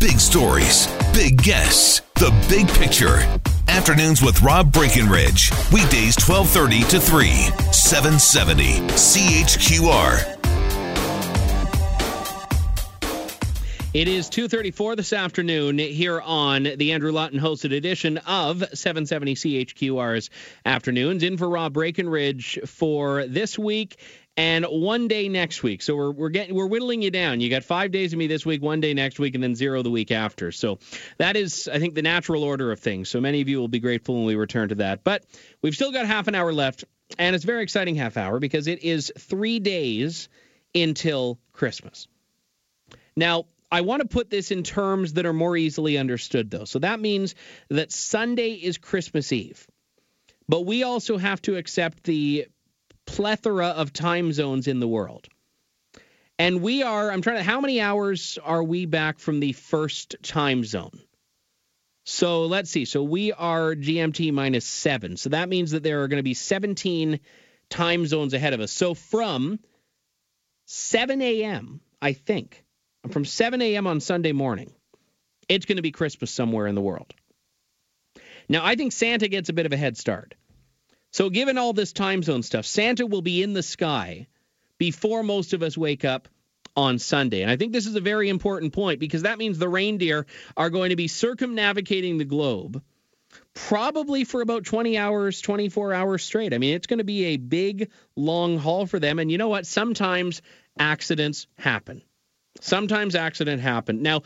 Big stories, big guests, the big picture. Afternoons with Rob Breckenridge. Weekdays 1230 to 3, 770 CHQR. It is 2:34 this afternoon here on the Andrew Lawton hosted edition of 770 CHQR's Afternoons. In for Rob Breckenridge for this week and one day next week. So we're we're getting we're whittling you down. You got five days of me this week, one day next week, and then zero the week after. So that is, I think, the natural order of things. So many of you will be grateful when we return to that. But we've still got half an hour left, and it's a very exciting half hour because it is three days until Christmas. Now, I want to put this in terms that are more easily understood, though. So that means that Sunday is Christmas Eve. But we also have to accept the plethora of time zones in the world. And we are, I'm trying to, how many hours are we back from the first time zone? So let's see. So we are GMT minus seven. So that means that there are going to be 17 time zones ahead of us. So from 7 a.m., I think, from 7 a.m. on Sunday morning, it's going to be Christmas somewhere in the world. Now, I think Santa gets a bit of a head start. So, given all this time zone stuff, Santa will be in the sky before most of us wake up on Sunday. And I think this is a very important point because that means the reindeer are going to be circumnavigating the globe probably for about 20 hours, 24 hours straight. I mean, it's going to be a big, long haul for them. And you know what? Sometimes accidents happen. Sometimes accident happen. Now,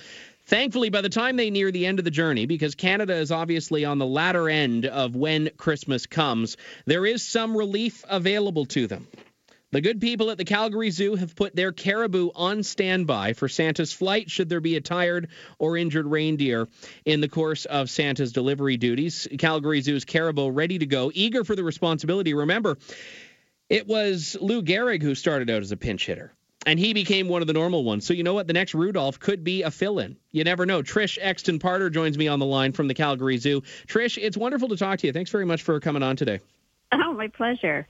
thankfully, by the time they near the end of the journey, because Canada is obviously on the latter end of when Christmas comes, there is some relief available to them. The good people at the Calgary Zoo have put their caribou on standby for Santa's flight should there be a tired or injured reindeer in the course of Santa's delivery duties. Calgary Zoo's caribou ready to go, eager for the responsibility. Remember, it was Lou Gehrig who started out as a pinch hitter and he became one of the normal ones. So you know what? The next Rudolph could be a fill-in. You never know. Trish Exton Parder joins me on the line from the Calgary Zoo. Trish, it's wonderful to talk to you. Thanks very much for coming on today. Oh, my pleasure.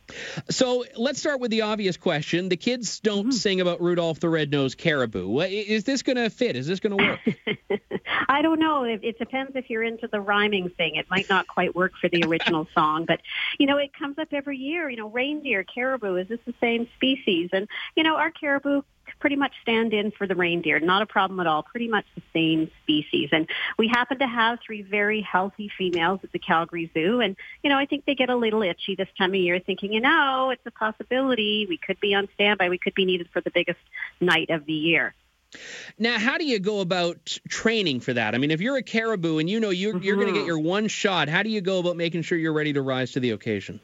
So let's start with the obvious question. The kids don't mm-hmm. sing about Rudolph the Red-Nosed Caribou. Is this going to fit? Is this going to work? I don't know. It, it depends if you're into the rhyming thing. It might not quite work for the original song, but you know, it comes up every year. You know, reindeer, caribou. Is this the same species? And you know, our caribou pretty much stand in for the reindeer. Not a problem at all. Pretty much the same species. And we happen to have three very healthy females at the Calgary Zoo. And, you know, I think they get a little itchy this time of year thinking, you know, it's a possibility. We could be on standby. We could be needed for the biggest night of the year. Now, how do you go about training for that? I mean, if you're a caribou and you know you're, mm-hmm. you're going to get your one shot, how do you go about making sure you're ready to rise to the occasion?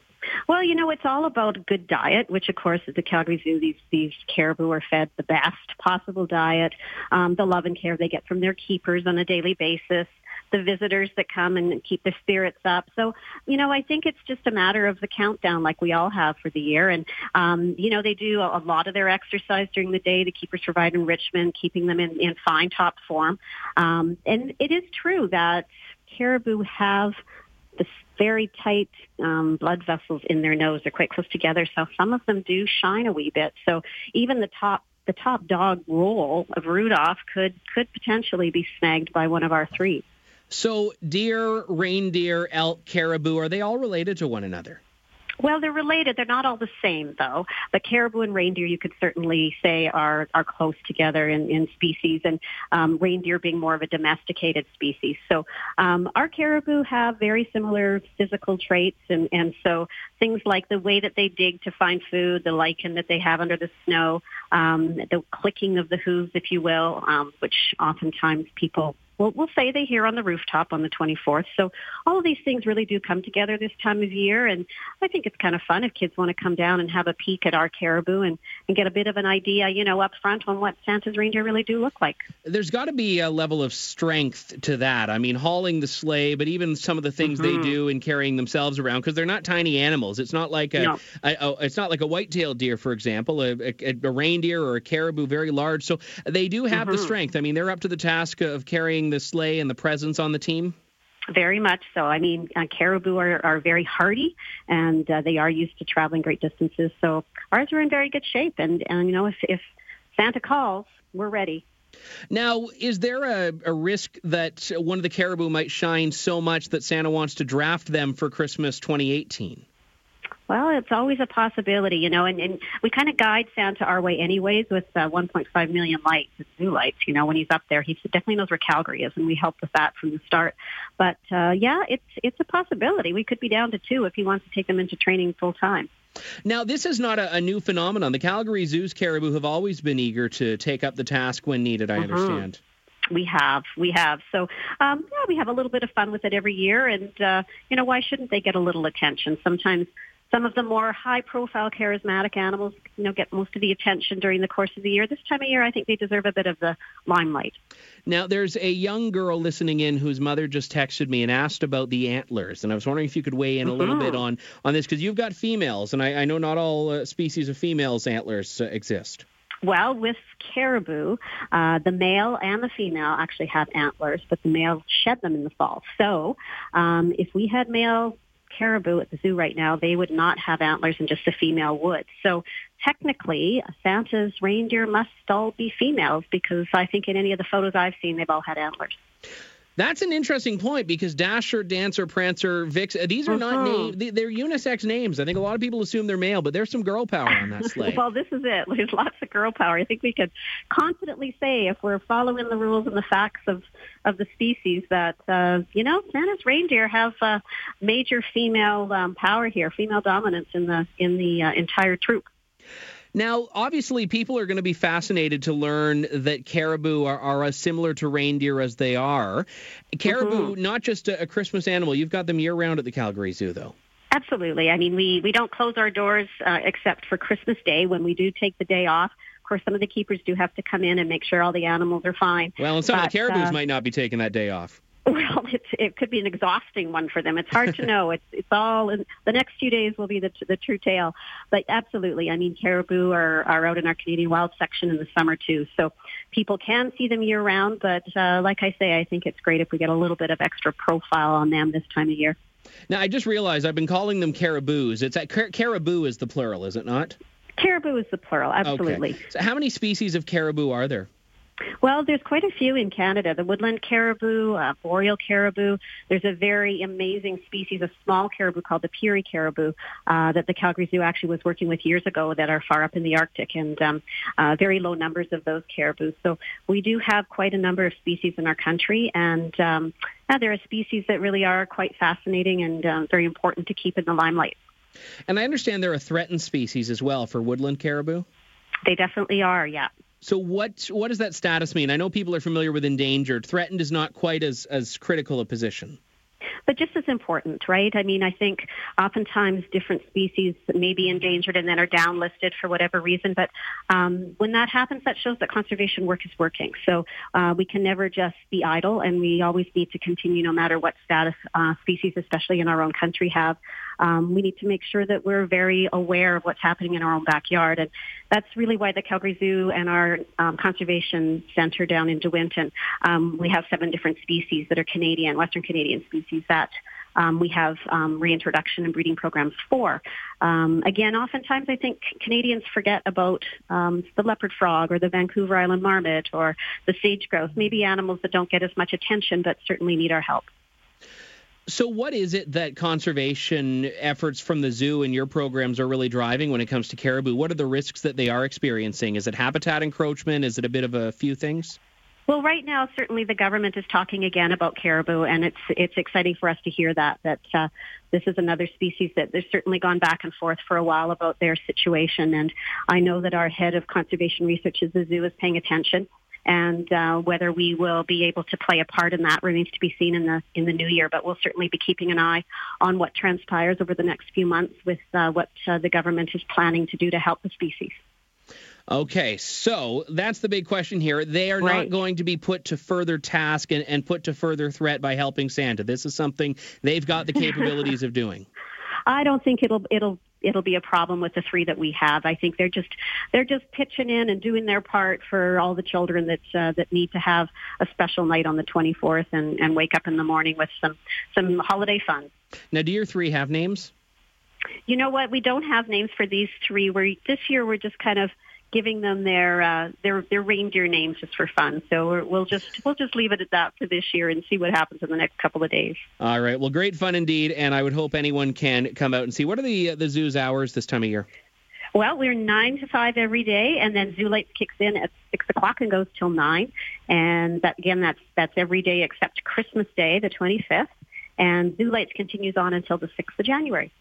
Well, you know, it's all about good diet, which of course at the Calgary Zoo, these, these caribou are fed the best possible diet, um, the love and care they get from their keepers on a daily basis the visitors that come and keep their spirits up. So, you know, I think it's just a matter of the countdown like we all have for the year. And, um, you know, they do a, a lot of their exercise during the day. The keepers provide enrichment, keeping them in, in fine top form. Um, and it is true that caribou have this very tight um, blood vessels in their nose. They're quite close together, so some of them do shine a wee bit. So even the top the top dog role of Rudolph could could potentially be snagged by one of our three. So deer, reindeer, elk, caribou, are they all related to one another? Well, they're related. They're not all the same, though. But caribou and reindeer, you could certainly say, are are close together in, in species, and um, reindeer being more of a domesticated species. So um, our caribou have very similar physical traits, and, and so things like the way that they dig to find food, the lichen that they have under the snow, um, the clicking of the hooves, if you will, um, which oftentimes people we'll, we'll say they hear on the rooftop on the 24th. So all of these things really do come together this time of year, and I think it's kind of fun if kids want to come down and have a peek at our caribou and, and get a bit of an idea, you know, up front on what Santa's reindeer really do look like. There's got to be a level of strength to that. I mean, hauling the sleigh, but even some of the things mm-hmm. they do in carrying themselves around because they're not tiny animals. It's not like a, no. a, a, it's not like a white-tailed deer, for example, a, a, a, reindeer or a caribou, very large. So they do have mm-hmm. the strength. I mean, they're up to the task of carrying the sleigh and the presents on the team. Very much so. I mean, uh, caribou are, are very hardy, and uh, they are used to traveling great distances. So ours are in very good shape, and and you know, if if Santa calls, we're ready. Now, is there a, a, risk that one of the caribou might shine so much that Santa wants to draft them for Christmas 2018? Well, it's always a possibility, you know, and, and we kind of guide Santa our way anyways with uh, 1.5 million lights, and zoo lights. You know, when he's up there, he definitely knows where Calgary is, and we help with that from the start. But uh, yeah, it's it's a possibility. We could be down to two if he wants to take them into training full time. Now, this is not a, a, new phenomenon. The Calgary Zoo's caribou have always been eager to take up the task when needed. I uh-huh. understand. We have, we have. So, um, yeah, we have a little bit of fun with it every year, and uh, you know, why shouldn't they get a little attention? Sometimes some of the more high-profile, charismatic animals, you know, get most of the attention during the course of the year. This time of year, I think they deserve a bit of the limelight. Now, there's a young girl listening in whose mother just texted me and asked about the antlers, and I was wondering if you could weigh in a little bit mm-hmm. on on this because you've got females, and I, I know not all uh, species of females antlers uh, exist. Well, with caribou, uh, the male and the female actually have antlers, but the male shed them in the fall. So um, if we had male caribou at the zoo right now, they would not have antlers and just the female would. So technically, Santa's reindeer must all be females because I think in any of the photos I've seen, they've all had antlers. That's an interesting point because Dasher, Dancer, Prancer, Vix, uh, these are not uh-huh. names. They're unisex names. I think a lot of people assume they're male, but there's some girl power on that sleigh. well, this is it. There's lots of girl power. I think we could confidently say if we're following the rules and the facts of, of the species that, uh, you know, Santa's reindeer have uh, major female um, power here, female dominance in the, in the uh, entire troop. Now, obviously, people are going to be fascinated to learn that caribou are, are as similar to reindeer as they are. Caribou, mm-hmm. not just a, a Christmas animal, you've got them year round at the Calgary Zoo, though. Absolutely. I mean, we, we don't close our doors uh, except for Christmas Day when we do take the day off. Of course, some of the keepers do have to come in and make sure all the animals are fine. Well, and some but, of the caribous uh, might not be taking that day off. Well, it's, it could be an exhausting one for them. It's hard to know. It's it's all in, the next few days will be the the true tale. But absolutely, I mean, caribou are are out in our Canadian wild section in the summer too, so people can see them year round. But uh, like I say, I think it's great if we get a little bit of extra profile on them this time of year. Now, I just realized I've been calling them caribous. It's at car- caribou is the plural, is it not? Caribou is the plural, absolutely. Okay. So how many species of caribou are there? Well, there's quite a few in Canada. The woodland caribou, uh, boreal caribou. There's a very amazing species of small caribou called the Peary caribou uh, that the Calgary Zoo actually was working with years ago that are far up in the Arctic and um, uh, very low numbers of those caribou. So we do have quite a number of species in our country and um, yeah, there are species that really are quite fascinating and um, very important to keep in the limelight. And I understand there are a threatened species as well for woodland caribou. They definitely are, yeah. So what what does that status mean? I know people are familiar with endangered. Threatened is not quite as as critical a position but just as important, right? I mean, I think oftentimes different species may be endangered and then are downlisted for whatever reason. But um, when that happens, that shows that conservation work is working. So uh, we can never just be idle, and we always need to continue, no matter what status uh, species, especially in our own country, have. Um, we need to make sure that we're very aware of what's happening in our own backyard. And that's really why the Calgary Zoo and our um, conservation center down in De Winton, um, we have seven different species that are Canadian, Western Canadian species that um, we have um, reintroduction and breeding programs for. Um, again, oftentimes I think Canadians forget about um, the leopard frog or the Vancouver Island marmot or the sage grouse, maybe animals that don't get as much attention but certainly need our help. So, what is it that conservation efforts from the zoo and your programs are really driving when it comes to caribou? What are the risks that they are experiencing? Is it habitat encroachment? Is it a bit of a few things? Well, right now, certainly the government is talking again about caribou, and it's it's exciting for us to hear that that uh, this is another species that there's certainly gone back and forth for a while about their situation. And I know that our head of conservation research at the zoo is paying attention and uh, whether we will be able to play a part in that remains to be seen in the in the new year. But we'll certainly be keeping an eye on what transpires over the next few months with uh, what uh, the government is planning to do to help the species. Okay, so that's the big question here. They are Right. not going to be put to further task and, and put to further threat by helping Santa. This is something they've got the capabilities of doing. I don't think it'll it'll it'll be a problem with the three that we have. I think they're just they're just pitching in and doing their part for all the children that uh, that need to have a special night on the 24th and, and wake up in the morning with some some holiday fun. Now, do your three have names? You know what? We don't have names for these three. We're this year we're just kind of giving them their uh, their their reindeer names just for fun. So we're, we'll just we'll just leave it at that for this year and see what happens in the next couple of days. All right. Well, great fun indeed, and I would hope anyone can come out and see. What are the the zoo's hours this time of year? Well, we're nine to five every day, and then Zoo Lights kicks in at six o'clock and goes till nine. And that again, that's that's every day except Christmas Day, the twenty fifth. And Zoo Lights continues on until the sixth of January.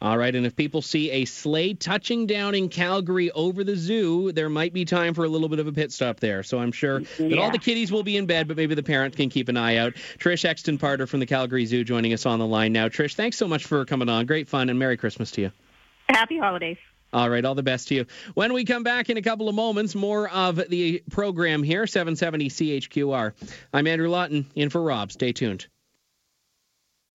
All right, and if people see a sleigh touching down in Calgary over the zoo, there might be time for a little bit of a pit stop there. So I'm sure that all the kiddies will be in bed, but maybe the parents can keep an eye out. Trish Exton Parder from the Calgary Zoo joining us on the line now. Trish, thanks so much for coming on. Great fun, and Merry Christmas to you. Happy holidays. All right, all the best to you. When we come back in a couple of moments, more of the program here, 770 CHQR. I'm Andrew Lawton, in for Rob. Stay tuned.